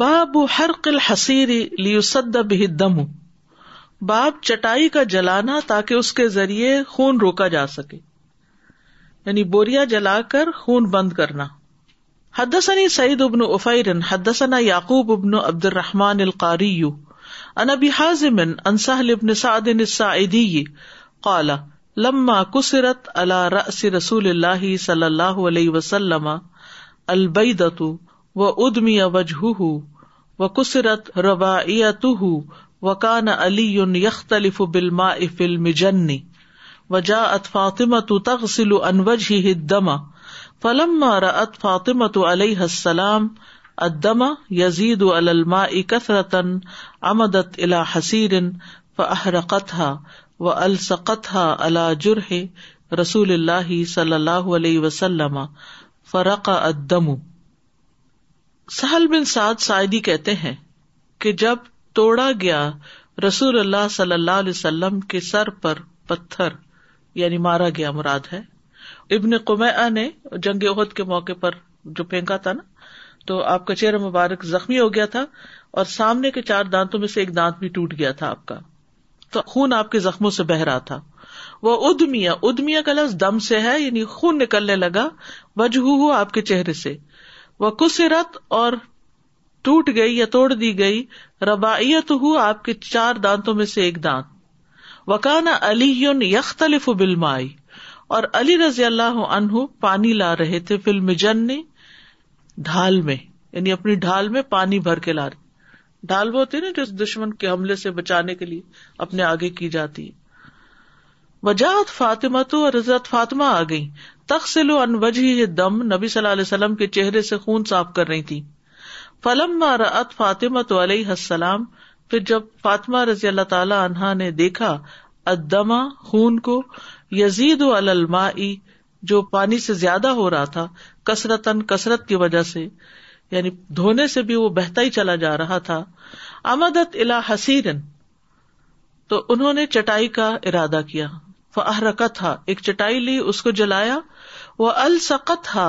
باب حرق الحصیری لیوسد بہ دم باب چٹائی کا جلانا تاکہ اس کے ذریعے خون روکا جا سکے یعنی بوریا جلا کر خون بند کرنا حدثني سعيد بن عفير حدثنا يعقوب بن عبد الرحمن القاري عن ابي حازم عن سهل بن سعد الساعدي قال لما كسرت على رأس رسول الله صلى الله عليه وسلم البيضة وہ ادمی وجہ و کسرت ربا ربایت وکان علی یختلف بلما فلم جنی جا ات فاطمہ تو تغسل انوج ہی دما فلما ات فاطمہ تو علیہ السلام ادما یزید الما کثرتن امدت الا حسیر فحرقت ہا و السقت ہا اللہ جرح رسول اللہ صلی اللہ علیہ وسلم فرق ادم سہل بن سعد سائدی کہتے ہیں کہ جب توڑا گیا رسول اللہ صلی اللہ علیہ وسلم کے سر پر پتھر یعنی مارا گیا مراد ہے ابن قمع نے جنگ عہد کے موقع پر جو پھینکا تھا نا تو آپ کا چہرہ مبارک زخمی ہو گیا تھا اور سامنے کے چار دانتوں میں سے ایک دانت بھی ٹوٹ گیا تھا آپ کا تو خون آپ کے زخموں سے بہ رہا تھا وہ ادمیا ادمیا کا لفظ دم سے ہے یعنی خون نکلنے لگا وجہ آپ کے چہرے سے اور ٹوٹ گئی یا توڑ دی گئی ربایت ہو آپ کے چار دانتوں میں سے ایک دانت علی یختلف علی اور علی رضی اللہ عنہ پانی لا رہے تھے فلم نے ڈھال میں یعنی اپنی ڈھال میں پانی بھر کے لا رہے ڈھال وہ ہے نا جو دشمن کے حملے سے بچانے کے لیے اپنے آگے کی جاتی ہے فاطمہ تو اور عزت فاطمہ آ گئی تخصل و انوجی دم نبی صلی اللہ علیہ وسلم کے چہرے سے خون صاف کر رہی تھی فلم مارعت فاطمہ تو علیہ السلام پھر جب فاطمہ رضی اللہ تعالی عنہا نے دیکھا ادما خون کو یزید و الما جو پانی سے زیادہ ہو رہا تھا کسرت ان کثرت کی وجہ سے یعنی دھونے سے بھی وہ بہتا ہی چلا جا رہا تھا امدت الا حسیرن تو انہوں نے چٹائی کا ارادہ کیا فرکت تھا ایک چٹائی لی اس کو جلایا وہ السکت تھا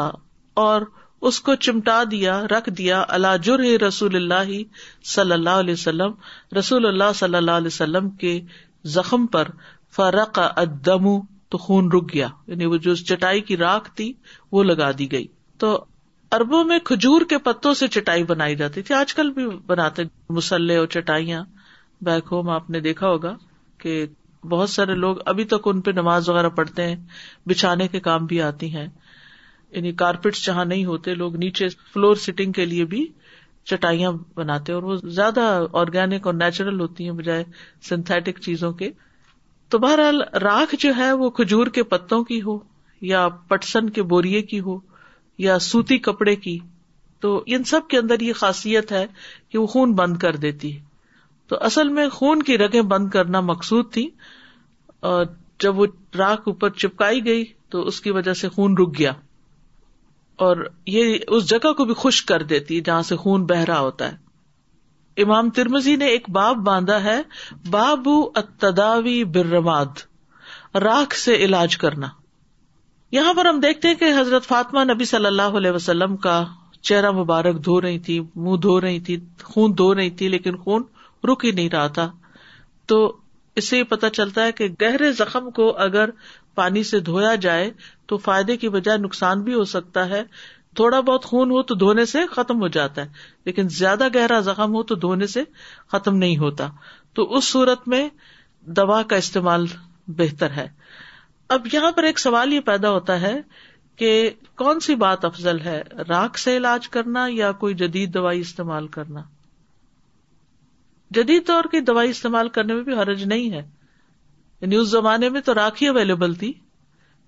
اور اس کو چمٹا دیا رکھ دیا اللہ جر رسول اللہ صلی اللہ علیہ وسلم رسول اللہ صلی اللہ علیہ وسلم کے زخم پر فرق ادم تو خون رک گیا یعنی وہ جو چٹائی کی راک تھی وہ لگا دی گئی تو اربوں میں کھجور کے پتوں سے چٹائی بنائی جاتی تھی آج کل بھی بناتے مسلح اور چٹائیاں بیک ہوم آپ نے دیکھا ہوگا کہ بہت سارے لوگ ابھی تک ان پہ نماز وغیرہ پڑھتے ہیں بچھانے کے کام بھی آتی ہیں یعنی کارپیٹس جہاں نہیں ہوتے لوگ نیچے فلور سیٹنگ کے لیے بھی چٹائیاں بناتے ہیں اور وہ زیادہ آرگینک اور نیچرل ہوتی ہیں بجائے سنتھیٹک چیزوں کے تو بہرحال راکھ جو ہے وہ کھجور کے پتوں کی ہو یا پٹسن کے بوریے کی ہو یا سوتی کپڑے کی تو ان سب کے اندر یہ خاصیت ہے کہ وہ خون بند کر دیتی ہے تو اصل میں خون کی رگیں بند کرنا مقصود تھی اور جب وہ راک اوپر چپکائی گئی تو اس کی وجہ سے خون رک گیا اور یہ اس جگہ کو بھی خشک کر دیتی جہاں سے خون بہرا ہوتا ہے امام ترمزی نے ایک باب باندھا ہے بابو اتداوی برماد راکھ سے علاج کرنا یہاں پر ہم دیکھتے ہیں کہ حضرت فاطمہ نبی صلی اللہ علیہ وسلم کا چہرہ مبارک دھو رہی تھی منہ دھو رہی تھی خون دھو رہی تھی لیکن خون رک ہی نہیں رہا تھا تو اس سے یہ پتا چلتا ہے کہ گہرے زخم کو اگر پانی سے دھویا جائے تو فائدے کی بجائے نقصان بھی ہو سکتا ہے تھوڑا بہت خون ہو تو دھونے سے ختم ہو جاتا ہے لیکن زیادہ گہرا زخم ہو تو دھونے سے ختم نہیں ہوتا تو اس صورت میں دوا کا استعمال بہتر ہے اب یہاں پر ایک سوال یہ پیدا ہوتا ہے کہ کون سی بات افضل ہے راکھ سے علاج کرنا یا کوئی جدید دوائی استعمال کرنا جدید طور کی دوائی استعمال کرنے میں بھی حرج نہیں ہے یعنی اس زمانے میں تو راکھی اویلیبل تھی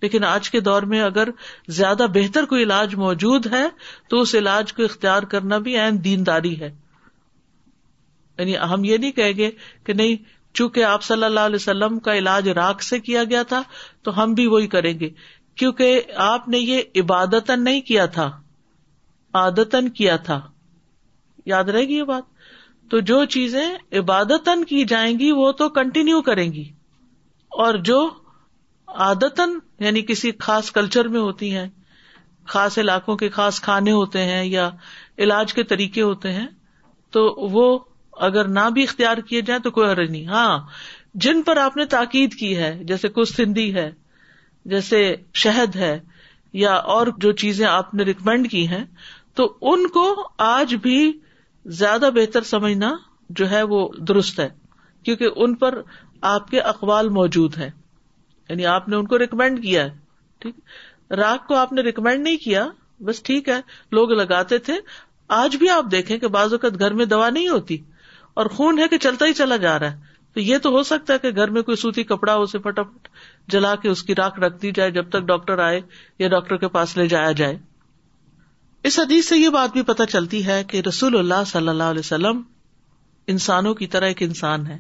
لیکن آج کے دور میں اگر زیادہ بہتر کوئی علاج موجود ہے تو اس علاج کو اختیار کرنا بھی عین دینداری ہے یعنی ہم یہ نہیں کہیں گے کہ نہیں چونکہ آپ صلی اللہ علیہ وسلم کا علاج راکھ سے کیا گیا تھا تو ہم بھی وہی کریں گے کیونکہ آپ نے یہ عبادتن نہیں کیا تھا عادتن کیا تھا یاد رہے گی یہ بات تو جو چیزیں عبادتاً کی جائیں گی وہ تو کنٹینیو کریں گی اور جو عادتن یعنی کسی خاص کلچر میں ہوتی ہیں خاص علاقوں کے خاص کھانے ہوتے ہیں یا علاج کے طریقے ہوتے ہیں تو وہ اگر نہ بھی اختیار کیے جائیں تو کوئی حرج نہیں ہاں جن پر آپ نے تاکید کی ہے جیسے کچھ سندھی ہے جیسے شہد ہے یا اور جو چیزیں آپ نے ریکمینڈ کی ہیں تو ان کو آج بھی زیادہ بہتر سمجھنا جو ہے وہ درست ہے کیونکہ ان پر آپ کے اقوال موجود ہیں یعنی آپ نے ان کو ریکمینڈ کیا ہے ٹھیک راگ کو آپ نے ریکمینڈ نہیں کیا بس ٹھیک ہے لوگ لگاتے تھے آج بھی آپ دیکھیں کہ بعض اوقات گھر میں دوا نہیں ہوتی اور خون ہے کہ چلتا ہی چلا جا رہا ہے تو یہ تو ہو سکتا ہے کہ گھر میں کوئی سوتی کپڑا اسے پٹافٹ جلا کے اس کی راک رکھ دی جائے جب تک ڈاکٹر آئے یا ڈاکٹر کے پاس لے جایا جائے اس حدیث سے یہ بات بھی پتہ چلتی ہے کہ رسول اللہ صلی اللہ علیہ وسلم انسانوں کی طرح ایک انسان ہے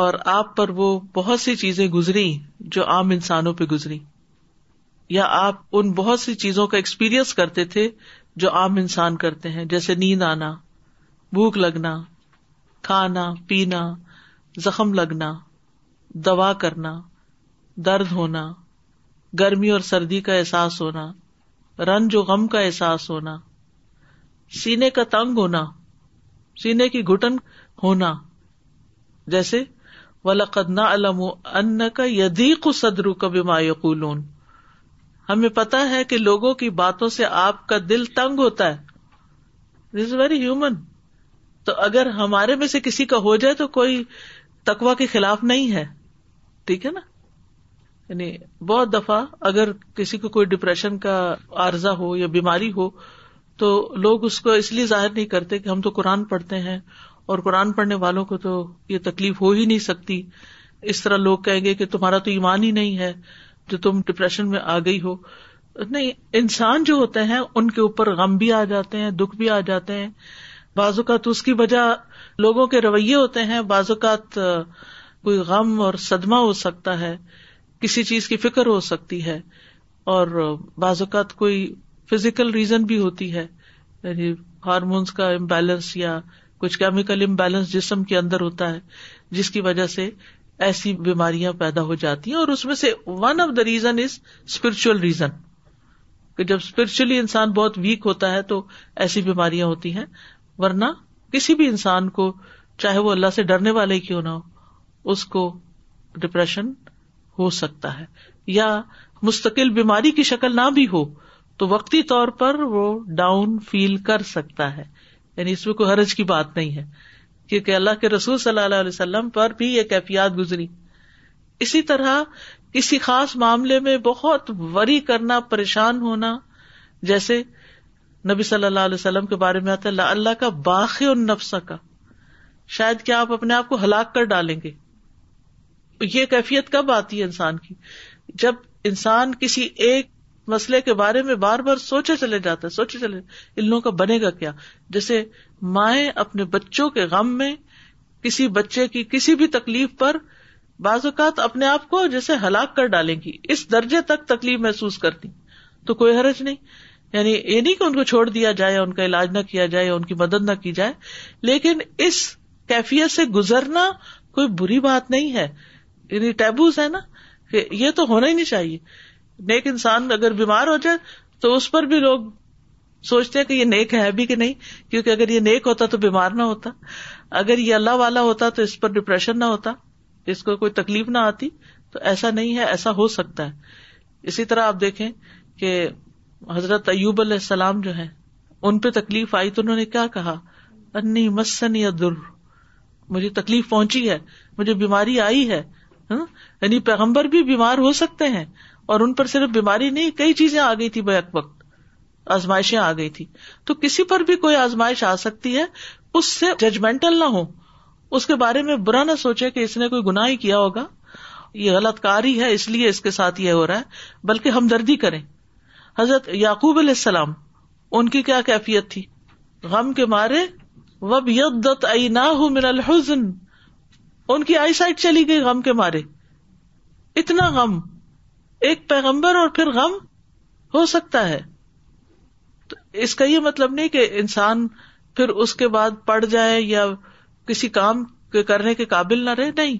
اور آپ پر وہ بہت سی چیزیں گزری جو عام انسانوں پہ گزری یا آپ ان بہت سی چیزوں کا ایکسپیرئنس کرتے تھے جو عام انسان کرتے ہیں جیسے نیند آنا بھوک لگنا کھانا پینا زخم لگنا دوا کرنا درد ہونا گرمی اور سردی کا احساس ہونا رنج غم کا احساس ہونا سینے کا تنگ ہونا سینے کی گٹن ہونا جیسے کا نہ صدر کا بیما یقولون ہمیں پتا ہے کہ لوگوں کی باتوں سے آپ کا دل تنگ ہوتا ہے دس ویری ہیومن تو اگر ہمارے میں سے کسی کا ہو جائے تو کوئی تکوا کے خلاف نہیں ہے ٹھیک ہے نا یعنی بہت دفعہ اگر کسی کو کوئی ڈپریشن کا عارضہ ہو یا بیماری ہو تو لوگ اس کو اس لیے ظاہر نہیں کرتے کہ ہم تو قرآن پڑھتے ہیں اور قرآن پڑھنے والوں کو تو یہ تکلیف ہو ہی نہیں سکتی اس طرح لوگ کہیں گے کہ تمہارا تو ایمان ہی نہیں ہے جو تم ڈپریشن میں آ گئی ہو نہیں انسان جو ہوتے ہیں ان کے اوپر غم بھی آ جاتے ہیں دکھ بھی آ جاتے ہیں بعض اوقات اس کی وجہ لوگوں کے رویے ہوتے ہیں بعض اوقات کوئی غم اور صدمہ ہو سکتا ہے کسی چیز کی فکر ہو سکتی ہے اور بعض اوقات کوئی فزیکل ریزن بھی ہوتی ہے یعنی ہارمونس کا امبیلنس یا کچھ کیمیکل امبیلنس جسم کے اندر ہوتا ہے جس کی وجہ سے ایسی بیماریاں پیدا ہو جاتی ہیں اور اس میں سے one of the reason is spiritual reason کہ جب اسپرچلی انسان بہت ویک ہوتا ہے تو ایسی بیماریاں ہوتی ہیں ورنہ کسی بھی انسان کو چاہے وہ اللہ سے ڈرنے والے کیوں نہ ہو اس کو ڈپریشن ہو سکتا ہے یا مستقل بیماری کی شکل نہ بھی ہو تو وقتی طور پر وہ ڈاؤن فیل کر سکتا ہے یعنی اس میں کوئی حرج کی بات نہیں ہے کیونکہ اللہ کے رسول صلی اللہ علیہ وسلم پر بھی یہ کیفیات گزری اسی طرح کسی خاص معاملے میں بہت وری کرنا پریشان ہونا جیسے نبی صلی اللہ علیہ وسلم کے بارے میں آتا ہے اللہ کا باخ نفسا کا شاید کیا آپ اپنے آپ کو ہلاک کر ڈالیں گے یہ کیفیت کب آتی ہے انسان کی جب انسان کسی ایک مسئلے کے بارے میں بار بار سوچے چلے جاتا ہے سوچے چلے ان لوگوں کا بنے گا کیا جیسے مائیں اپنے بچوں کے غم میں کسی بچے کی کسی بھی تکلیف پر بعض اوقات اپنے آپ کو جیسے ہلاک کر ڈالیں گی اس درجے تک تکلیف محسوس کرتی تو کوئی حرج نہیں یعنی یہ نہیں کہ ان کو چھوڑ دیا جائے ان کا علاج نہ کیا جائے ان کی مدد نہ کی جائے لیکن اس کیفیت سے گزرنا کوئی بری بات نہیں ہے یعنی ٹیبوز ہے نا کہ یہ تو ہونا ہی نہیں چاہیے نیک انسان اگر بیمار ہو جائے تو اس پر بھی لوگ سوچتے ہیں کہ یہ نیک ہے بھی کہ نہیں کیونکہ اگر یہ نیک ہوتا تو بیمار نہ ہوتا اگر یہ اللہ والا ہوتا تو اس پر ڈپریشن نہ ہوتا اس کو کوئی تکلیف نہ آتی تو ایسا نہیں ہے ایسا ہو سکتا ہے اسی طرح آپ دیکھیں کہ حضرت ایوب علیہ السلام جو ہے ان پہ تکلیف آئی تو انہوں نے کیا کہا انی مسن یا در مجھے تکلیف پہنچی ہے مجھے بیماری آئی ہے ہاں؟ یعنی پیغمبر بھی بیمار ہو سکتے ہیں اور ان پر صرف بیماری نہیں کئی چیزیں آ گئی تھی بیک وقت آزمائشیں آ گئی تھی تو کسی پر بھی کوئی آزمائش آ سکتی ہے اس سے ججمنٹل نہ ہو اس کے بارے میں برا نہ سوچے کہ اس نے کوئی گناہ ہی کیا ہوگا یہ غلط کار ہی ہے اس لیے اس کے ساتھ یہ ہو رہا ہے بلکہ ہمدردی کریں حضرت یعقوب علیہ السلام ان کی کیا کیفیت تھی غم کے مارے وب یدت عینا من الحزن ان کی آئی سائٹ چلی گئی غم کے مارے اتنا غم ایک پیغمبر اور پھر غم ہو سکتا ہے تو اس کا یہ مطلب نہیں کہ انسان پھر اس کے بعد پڑ جائے یا کسی کام کرنے کے قابل نہ رہے نہیں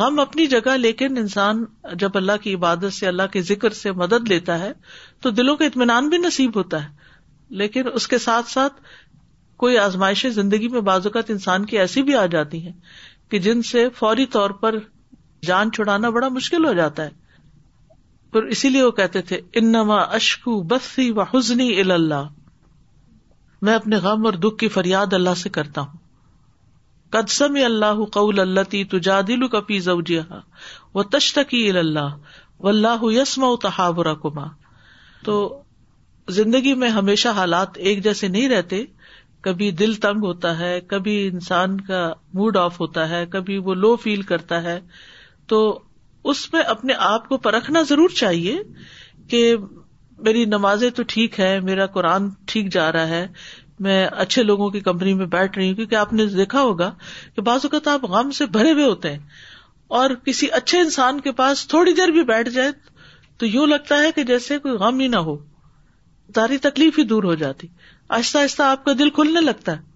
غم اپنی جگہ لیکن انسان جب اللہ کی عبادت سے اللہ کے ذکر سے مدد لیتا ہے تو دلوں کا اطمینان بھی نصیب ہوتا ہے لیکن اس کے ساتھ ساتھ کوئی آزمائشیں زندگی میں بعض اوقات انسان کی ایسی بھی آ جاتی ہیں کہ جن سے فوری طور پر جان چھڑانا بڑا مشکل ہو جاتا ہے اسی لیے وہ کہتے تھے انما اشکو بسی و حسنی میں اپنے غم اور دکھ کی فریاد اللہ سے کرتا ہوں قدسم اللہ قول اللہ تجا دل کپی زو جی اللہ و تشتکی اہ و تحاب رقم تو زندگی میں ہمیشہ حالات ایک جیسے نہیں رہتے کبھی دل تنگ ہوتا ہے کبھی انسان کا موڈ آف ہوتا ہے کبھی وہ لو فیل کرتا ہے تو اس میں اپنے آپ کو پرکھنا ضرور چاہیے کہ میری نمازیں تو ٹھیک ہے میرا قرآن ٹھیک جا رہا ہے میں اچھے لوگوں کی کمپنی میں بیٹھ رہی ہوں کیونکہ آپ نے دیکھا ہوگا کہ بعض اوقات آپ غم سے بھرے ہوئے ہوتے ہیں اور کسی اچھے انسان کے پاس تھوڑی دیر بھی بیٹھ جائے تو یوں لگتا ہے کہ جیسے کوئی غم ہی نہ ہو ساری تکلیف ہی دور ہو جاتی آہستہ آہستہ آپ کا دل کھلنے لگتا ہے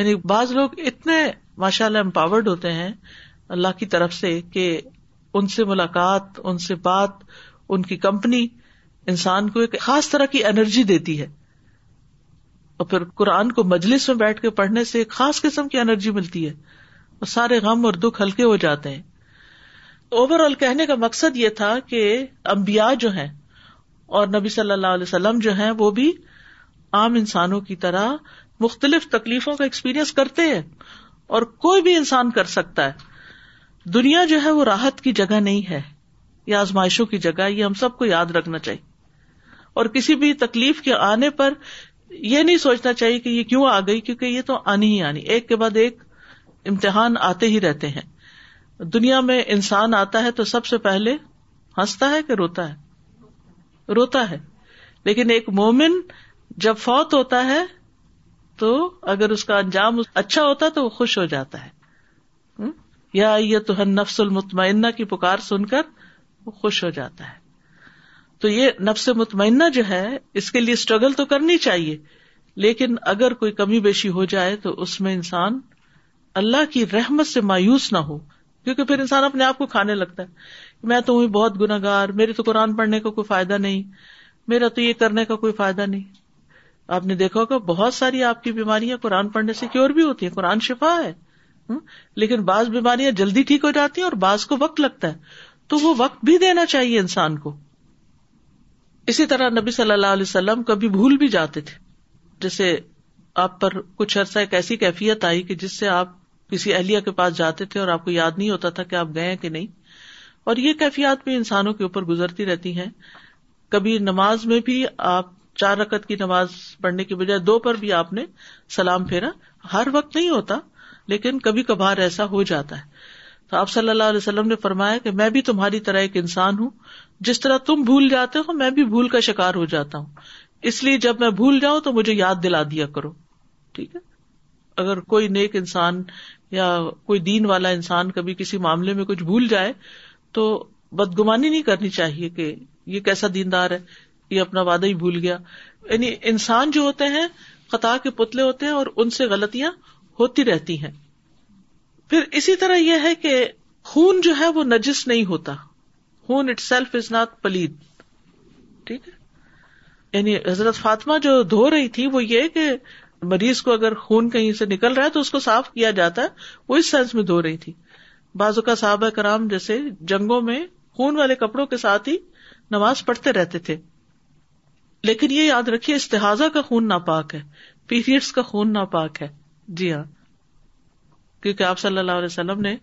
یعنی بعض لوگ اتنے ماشاء اللہ امپاورڈ ہوتے ہیں اللہ کی طرف سے کہ ان سے ملاقات ان سے بات ان کی کمپنی انسان کو ایک خاص طرح کی انرجی دیتی ہے اور پھر قرآن کو مجلس میں بیٹھ کے پڑھنے سے ایک خاص قسم کی انرجی ملتی ہے اور سارے غم اور دکھ ہلکے ہو جاتے ہیں اوور آل کہنے کا مقصد یہ تھا کہ امبیا جو ہیں اور نبی صلی اللہ علیہ وسلم جو ہیں وہ بھی عام انسانوں کی طرح مختلف تکلیفوں کا ایکسپیرئنس کرتے ہیں اور کوئی بھی انسان کر سکتا ہے دنیا جو ہے وہ راحت کی جگہ نہیں ہے یا آزمائشوں کی جگہ یہ ہم سب کو یاد رکھنا چاہیے اور کسی بھی تکلیف کے آنے پر یہ نہیں سوچنا چاہیے کہ یہ کیوں آ گئی کیونکہ یہ تو آنی ہی آنی ایک کے بعد ایک امتحان آتے ہی رہتے ہیں دنیا میں انسان آتا ہے تو سب سے پہلے ہنستا ہے کہ روتا ہے روتا ہے لیکن ایک مومن جب فوت ہوتا ہے تو اگر اس کا انجام اچھا ہوتا تو وہ خوش ہو جاتا ہے یا یہ تو نفس المطمئنہ کی پکار سن کر وہ خوش ہو جاتا ہے تو یہ نفس مطمئنہ جو ہے اس کے لیے اسٹرگل تو کرنی چاہیے لیکن اگر کوئی کمی بیشی ہو جائے تو اس میں انسان اللہ کی رحمت سے مایوس نہ ہو کیونکہ پھر انسان اپنے آپ کو کھانے لگتا ہے میں تو ہوں بہت گناگار میرے تو قرآن پڑھنے کا کوئی فائدہ نہیں میرا تو یہ کرنے کا کوئی فائدہ نہیں آپ نے دیکھا ہوگا بہت ساری آپ کی بیماریاں قرآن پڑھنے سے کیور بھی ہوتی ہیں قرآن شفا ہے لیکن بعض بیماریاں جلدی ٹھیک ہو جاتی ہیں اور بعض کو وقت لگتا ہے تو وہ وقت بھی دینا چاہیے انسان کو اسی طرح نبی صلی اللہ علیہ وسلم کبھی بھول بھی جاتے تھے جیسے آپ پر کچھ عرصہ ایک ایسی کیفیت آئی کہ جس سے آپ کسی اہلیہ کے پاس جاتے تھے اور آپ کو یاد نہیں ہوتا تھا کہ آپ گئے کہ نہیں اور یہ کیفیات بھی انسانوں کے اوپر گزرتی رہتی ہیں کبھی نماز میں بھی آپ چار رکعت کی نماز پڑھنے کی بجائے دو پر بھی آپ نے سلام پھیرا ہر وقت نہیں ہوتا لیکن کبھی کبھار ایسا ہو جاتا ہے تو آپ صلی اللہ علیہ وسلم نے فرمایا کہ میں بھی تمہاری طرح ایک انسان ہوں جس طرح تم بھول جاتے ہو میں بھی بھول کا شکار ہو جاتا ہوں اس لیے جب میں بھول جاؤں تو مجھے یاد دلا دیا کرو ٹھیک ہے اگر کوئی نیک انسان یا کوئی دین والا انسان کبھی کسی معاملے میں کچھ بھول جائے تو بدگمانی نہیں کرنی چاہیے کہ یہ کیسا دیندار ہے یہ اپنا وعدہ ہی بھول گیا یعنی انسان جو ہوتے ہیں قطع کے پتلے ہوتے ہیں اور ان سے غلطیاں ہوتی رہتی ہیں پھر اسی طرح یہ ہے کہ خون جو ہے وہ نجس نہیں ہوتا خون اٹ سیلف از ناٹ پلیت ٹھیک ہے یعنی حضرت فاطمہ جو دھو رہی تھی وہ یہ کہ مریض کو اگر خون کہیں سے نکل رہا ہے تو اس کو صاف کیا جاتا ہے وہ اس سینس میں دھو رہی تھی بازو کا صاحب کرام جیسے جنگوں میں خون والے کپڑوں کے ساتھ ہی نماز پڑھتے رہتے تھے لیکن یہ یاد رکھیے استحاظ کا خون ناپاک ہے پیریڈس کا خون ناپاک ہے جی ہاں کیونکہ آپ صلی اللہ علیہ وسلم نے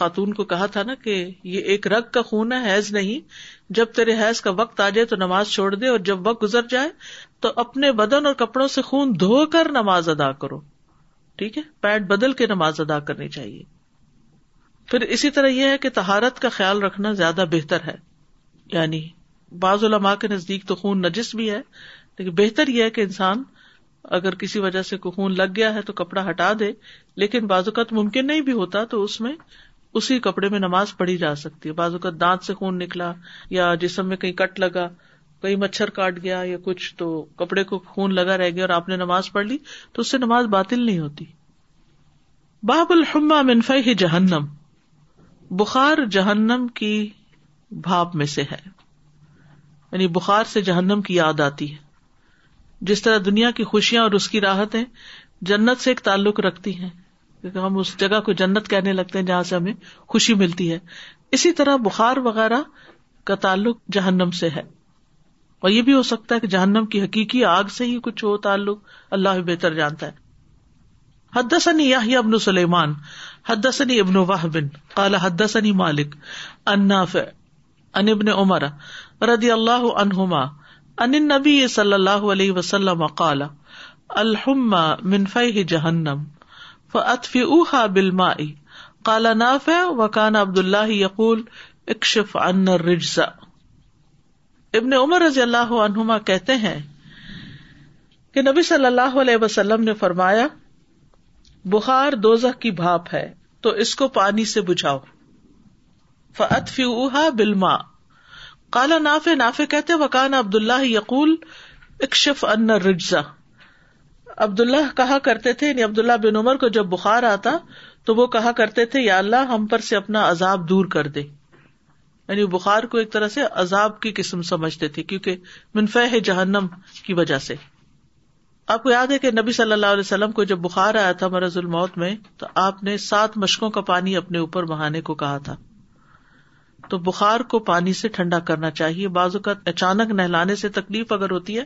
خاتون کو کہا تھا نا کہ یہ ایک رگ کا خون ہے حیض نہیں جب تیرے حیض کا وقت آ جائے تو نماز چھوڑ دے اور جب وقت گزر جائے تو اپنے بدن اور کپڑوں سے خون دھو کر نماز ادا کرو ٹھیک ہے پیڈ بدل کے نماز ادا کرنی چاہیے پھر اسی طرح یہ ہے کہ تہارت کا خیال رکھنا زیادہ بہتر ہے یعنی بعض علماء کے نزدیک تو خون نجس بھی ہے لیکن بہتر یہ ہے کہ انسان اگر کسی وجہ سے خون لگ گیا ہے تو کپڑا ہٹا دے لیکن بعض اوقات ممکن نہیں بھی ہوتا تو اس میں اسی کپڑے میں نماز پڑھی جا سکتی ہے بعض اوقات دانت سے خون نکلا یا جسم میں کہیں کٹ لگا کہیں مچھر کاٹ گیا یا کچھ تو کپڑے کو خون لگا رہ گیا اور آپ نے نماز پڑھ لی تو اس سے نماز باطل نہیں ہوتی باب الحما منفی جہنم بخار جہنم کی بھاپ میں سے ہے یعنی بخار سے جہنم کی یاد آتی ہے جس طرح دنیا کی خوشیاں اور اس کی راحتیں جنت سے ایک تعلق رکھتی ہیں ہم اس جگہ کو جنت کہنے لگتے ہیں جہاں سے ہمیں خوشی ملتی ہے اسی طرح بخار وغیرہ کا تعلق جہنم سے ہے اور یہ بھی ہو سکتا ہے کہ جہنم کی حقیقی آگ سے ہی کچھ ہو تعلق اللہ بہتر جانتا ہے حدثني یا ابن سلیمان حدثني ابن واہ بن مالك حد سنی مالک ابن عمر رضی اللہ عنہما ان نبی صلی اللہ علیہ وسلم الحما جہنم منفم فی بلا کالا نافان عبد اللہ یقول ابن عمر رضی اللہ عنہما کہتے ہیں کہ نبی صلی اللہ علیہ وسلم نے فرمایا بخار دوزہ کی بھاپ ہے تو اس کو پانی سے بجھاؤ بجاؤ اوہا بلما کالا نافے کہا کرتے تھے یعنی بن عمر کو جب بخار آتا تو وہ کہا کرتے تھے یا اللہ ہم پر سے اپنا عذاب دور کر دے یعنی بخار کو ایک طرح سے عذاب کی قسم سمجھتے تھے کیونکہ منفح جہنم کی وجہ سے آپ کو یاد ہے کہ نبی صلی اللہ علیہ وسلم کو جب بخار آیا تھا مرض الموت میں تو آپ نے سات مشقوں کا پانی اپنے اوپر بہانے کو کہا تھا تو بخار کو پانی سے ٹھنڈا کرنا چاہیے بعض اوقات اچانک نہلانے سے تکلیف اگر ہوتی ہے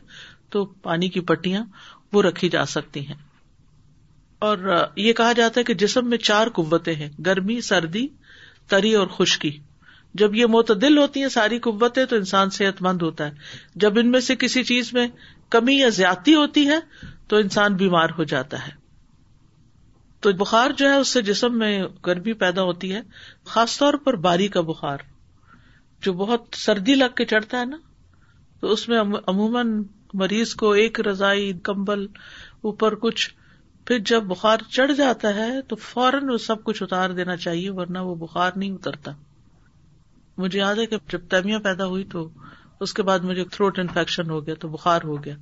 تو پانی کی پٹیاں وہ رکھی جا سکتی ہیں اور یہ کہا جاتا ہے کہ جسم میں چار قوتیں ہیں گرمی سردی تری اور خشکی جب یہ معتدل ہوتی ہیں ساری قوتیں تو انسان صحت مند ہوتا ہے جب ان میں سے کسی چیز میں کمی یا زیادتی ہوتی ہے تو انسان بیمار ہو جاتا ہے تو بخار جو ہے اس سے جسم میں گرمی پیدا ہوتی ہے خاص طور پر باری کا بخار جو بہت سردی لگ کے چڑھتا ہے نا تو اس میں عموماً مریض کو ایک رضائی کمبل اوپر کچھ پھر جب بخار چڑھ جاتا ہے تو فوراً وہ سب کچھ اتار دینا چاہیے ورنہ وہ بخار نہیں اترتا مجھے یاد ہے کہ جب تیمیا پیدا ہوئی تو اس کے بعد مجھے تھروٹ انفیکشن ہو گیا تو بخار ہو گیا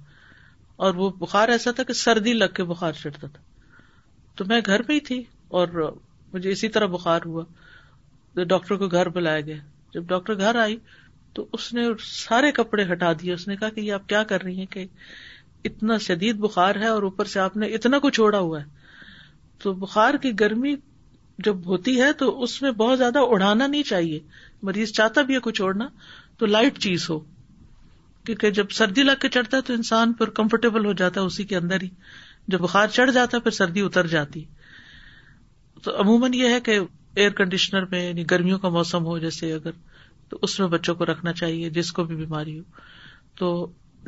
اور وہ بخار ایسا تھا کہ سردی لگ کے بخار چڑھتا تھا تو میں گھر پہ ہی تھی اور مجھے اسی طرح بخار ہوا ڈاکٹر کو گھر بلایا گیا جب ڈاکٹر گھر آئی تو اس نے سارے کپڑے ہٹا دیے اس نے کہا کہ یہ آپ کیا کر رہی ہیں کہ اتنا شدید بخار ہے اور اوپر سے آپ نے اتنا کچھ اوڑا ہوا ہے تو بخار کی گرمی جب ہوتی ہے تو اس میں بہت زیادہ اڑانا نہیں چاہیے مریض چاہتا بھی ہے کچھ اوڑنا تو لائٹ چیز ہو کیونکہ جب سردی لگ کے چڑھتا ہے تو انسان پر کمفرٹیبل ہو جاتا ہے اسی کے اندر ہی جب بخار چڑھ جاتا ہے پھر سردی اتر جاتی تو عموماً یہ ہے کہ ایئر کنڈیشنر میں یعنی گرمیوں کا موسم ہو جیسے اگر تو اس میں بچوں کو رکھنا چاہیے جس کو بھی بیماری ہو تو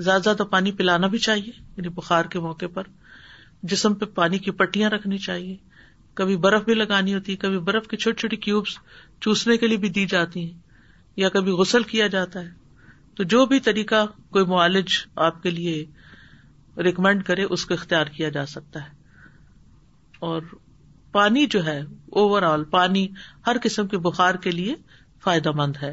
زیادہ زیادہ پانی پلانا بھی چاہیے یعنی بخار کے موقع پر جسم پہ پانی کی پٹیاں رکھنی چاہیے کبھی برف بھی لگانی ہوتی ہے کبھی برف کی چھوٹی چھوٹی کیوبس چوسنے کے لیے بھی دی جاتی ہیں یا کبھی غسل کیا جاتا ہے تو جو بھی طریقہ کوئی معالج آپ کے لیے ریکمینڈ کرے اس کو اختیار کیا جا سکتا ہے اور پانی جو ہے اوور آل پانی ہر قسم کے بخار کے لیے فائدہ مند ہے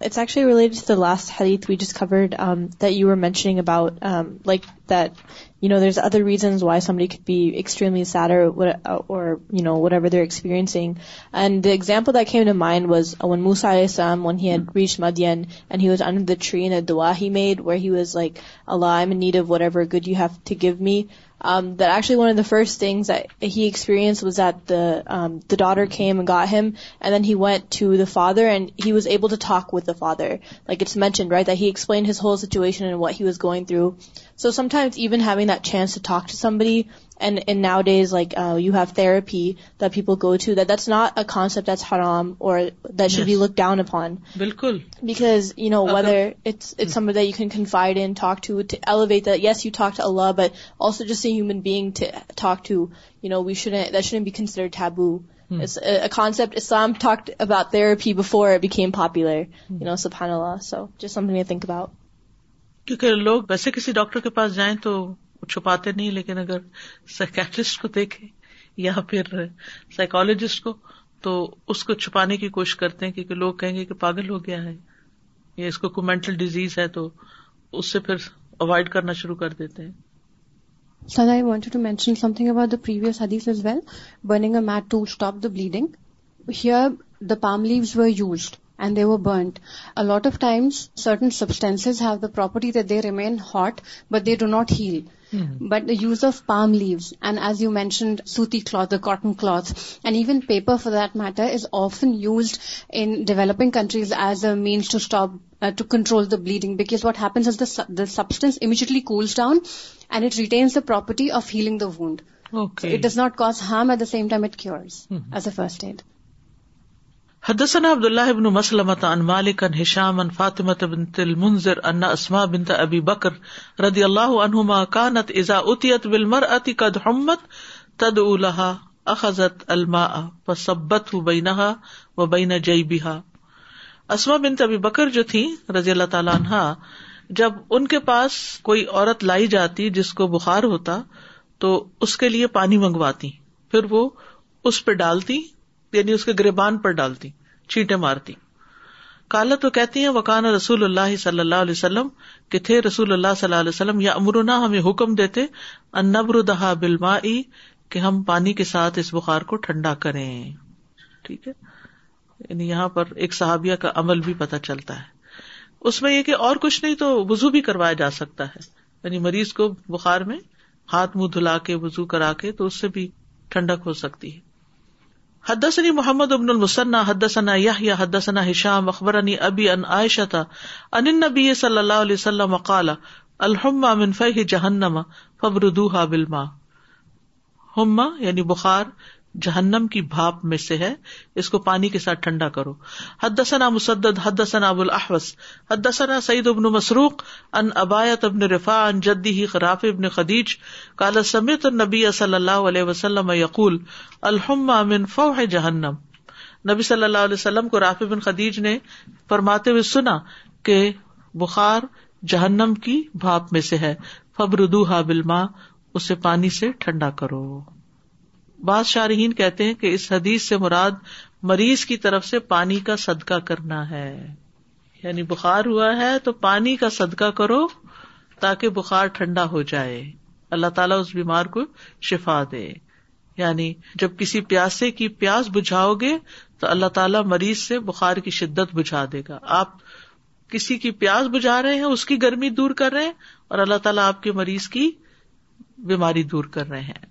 It's actually related to the last hadith we just covered um, that you were mentioning about, um, that, there's other reasons why somebody could be extremely sad or whatever they're experiencing. And the example that came to mind was when Musa alayhis salam, when he had mm-hmm. reached Madian and he was under the tree, and a dua he made where he was like, Allah, I'm in need of whatever good you have to give me. Um, that actually one of the first things that he experienced was that um, the daughter came and got him, and then he went to the father, and he was able to talk with the father. Like it's mentioned, right, that he explained his whole situation and what he was going through. So sometimes even having that chance to talk to somebody nowadays like you have therapy the people before کیونکہ لوگ ویسے کسی doctor کے پاس جائیں تو وہ چھپاتے نہیں لیکن اگر سائکٹرسٹ کو دیکھیں یا پھر سائیکولوجسٹ کو تو اس کو چھپانے کی کوشش کرتے ہیں کیونکہ لوگ کہیں گے کہ پاگل ہو گیا ہے یا اس کو کوئی مینٹل ڈیزیز ہے تو اس سے پھر اوائڈ کرنا شروع کر دیتے ہیں sir I want to mention something about the previous حدیث is well burning a mat to stop the bleeding here the palm leaves were used and they were burnt. A lot of times, certain substances have the property that they remain hot, but they do not heal. Mm-hmm. But the use of palm leaves, and as you mentioned, suti cloth, the cotton cloth, and even paper for that matter, is often used in developing countries as a means to stop, uh, to control the bleeding, because what happens is the substance immediately cools down and it retains the property of healing the wound. Okay. So it does not cause harm, at the same time it cures hmm. as a first aid. حدسن عبد اللہ ابن مسلمة ان مالک عن ان عن بن تل منظر انما بن تبی بکر بكر اللہ الله عنهما كانت بل مر بالمرأة قد حمت تد الاحا اخذت الما سبت و بینا و بین جئی با اسما بن طبی بکر جو تھی رضی اللہ تعالی عنہا جب ان کے پاس کوئی عورت لائی جاتی جس کو بخار ہوتا تو اس کے لیے پانی منگواتی پھر وہ اس پہ ڈالتی یعنی اس کے گربان پر ڈالتی چیٹیں مارتی کالا تو کہتی ہیں وکان رسول اللہ صلی اللہ علیہ وسلم کے تھے رسول اللہ صلی اللہ علیہ وسلم یا امرنا ہمیں حکم دیتے ان دہا بلما کہ ہم پانی کے ساتھ اس بخار کو ٹھنڈا کریں ٹھیک ہے یعنی یہاں پر ایک صحابیہ کا عمل بھی پتہ چلتا ہے اس میں یہ کہ اور کچھ نہیں تو وزو بھی کروایا جا سکتا ہے یعنی مریض کو بخار میں ہاتھ منہ دھلا کے وزو کرا کے تو اس سے بھی ٹھنڈک ہو سکتی ہے حدثني علی محمد ابن حدثنا يحيى حدثنا هشام اخبرني ابي ان ابی ان النبي صلى الله عليه وسلم قال الحمى من فيه جهنم فبردوها بالماء حمى فبردوحا بخار جہنم کی بھاپ میں سے ہے اس کو پانی کے ساتھ ٹھنڈا کرو مسدد حدثنا ابو الحبص حدثنا سعید ابن مسروق ان ابایت ابن رفا ان جدی ہی خراف ابن خدیج کال سمیت صلی اللہ علیہ وسلم یقول الحما امن فو جہنم نبی صلی اللہ علیہ وسلم کو بن خدیج نے فرماتے ہوئے سنا کہ بخار جہنم کی بھاپ میں سے ہے فبردوحا بل ماں اسے پانی سے ٹھنڈا کرو بعض شارحین کہتے ہیں کہ اس حدیث سے مراد مریض کی طرف سے پانی کا صدقہ کرنا ہے یعنی بخار ہوا ہے تو پانی کا صدقہ کرو تاکہ بخار ٹھنڈا ہو جائے اللہ تعالیٰ اس بیمار کو شفا دے یعنی جب کسی پیاسے کی پیاس بجھاؤ گے تو اللہ تعالیٰ مریض سے بخار کی شدت بجھا دے گا آپ کسی کی پیاس بجھا رہے ہیں اس کی گرمی دور کر رہے ہیں اور اللہ تعالیٰ آپ کے مریض کی بیماری دور کر رہے ہیں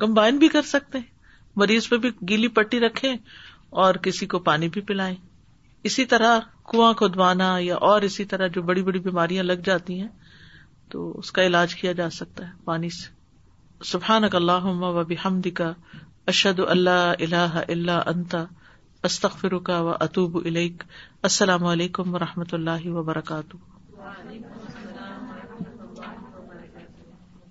کمبائن بھی کر سکتے ہیں مریض پہ بھی گیلی پٹی رکھے اور کسی کو پانی بھی پلائیں اسی طرح کنواں کھودوانا یا اور اسی طرح جو بڑی بڑی بیماریاں لگ جاتی ہیں تو اس کا علاج کیا جا سکتا ہے پانی سے سبحان اللہ و بحمد کا اشد اللہ اللہ اللہ انتا استخ فرکا و اطوب السلام علیکم و رحمۃ اللہ وبرکاتہ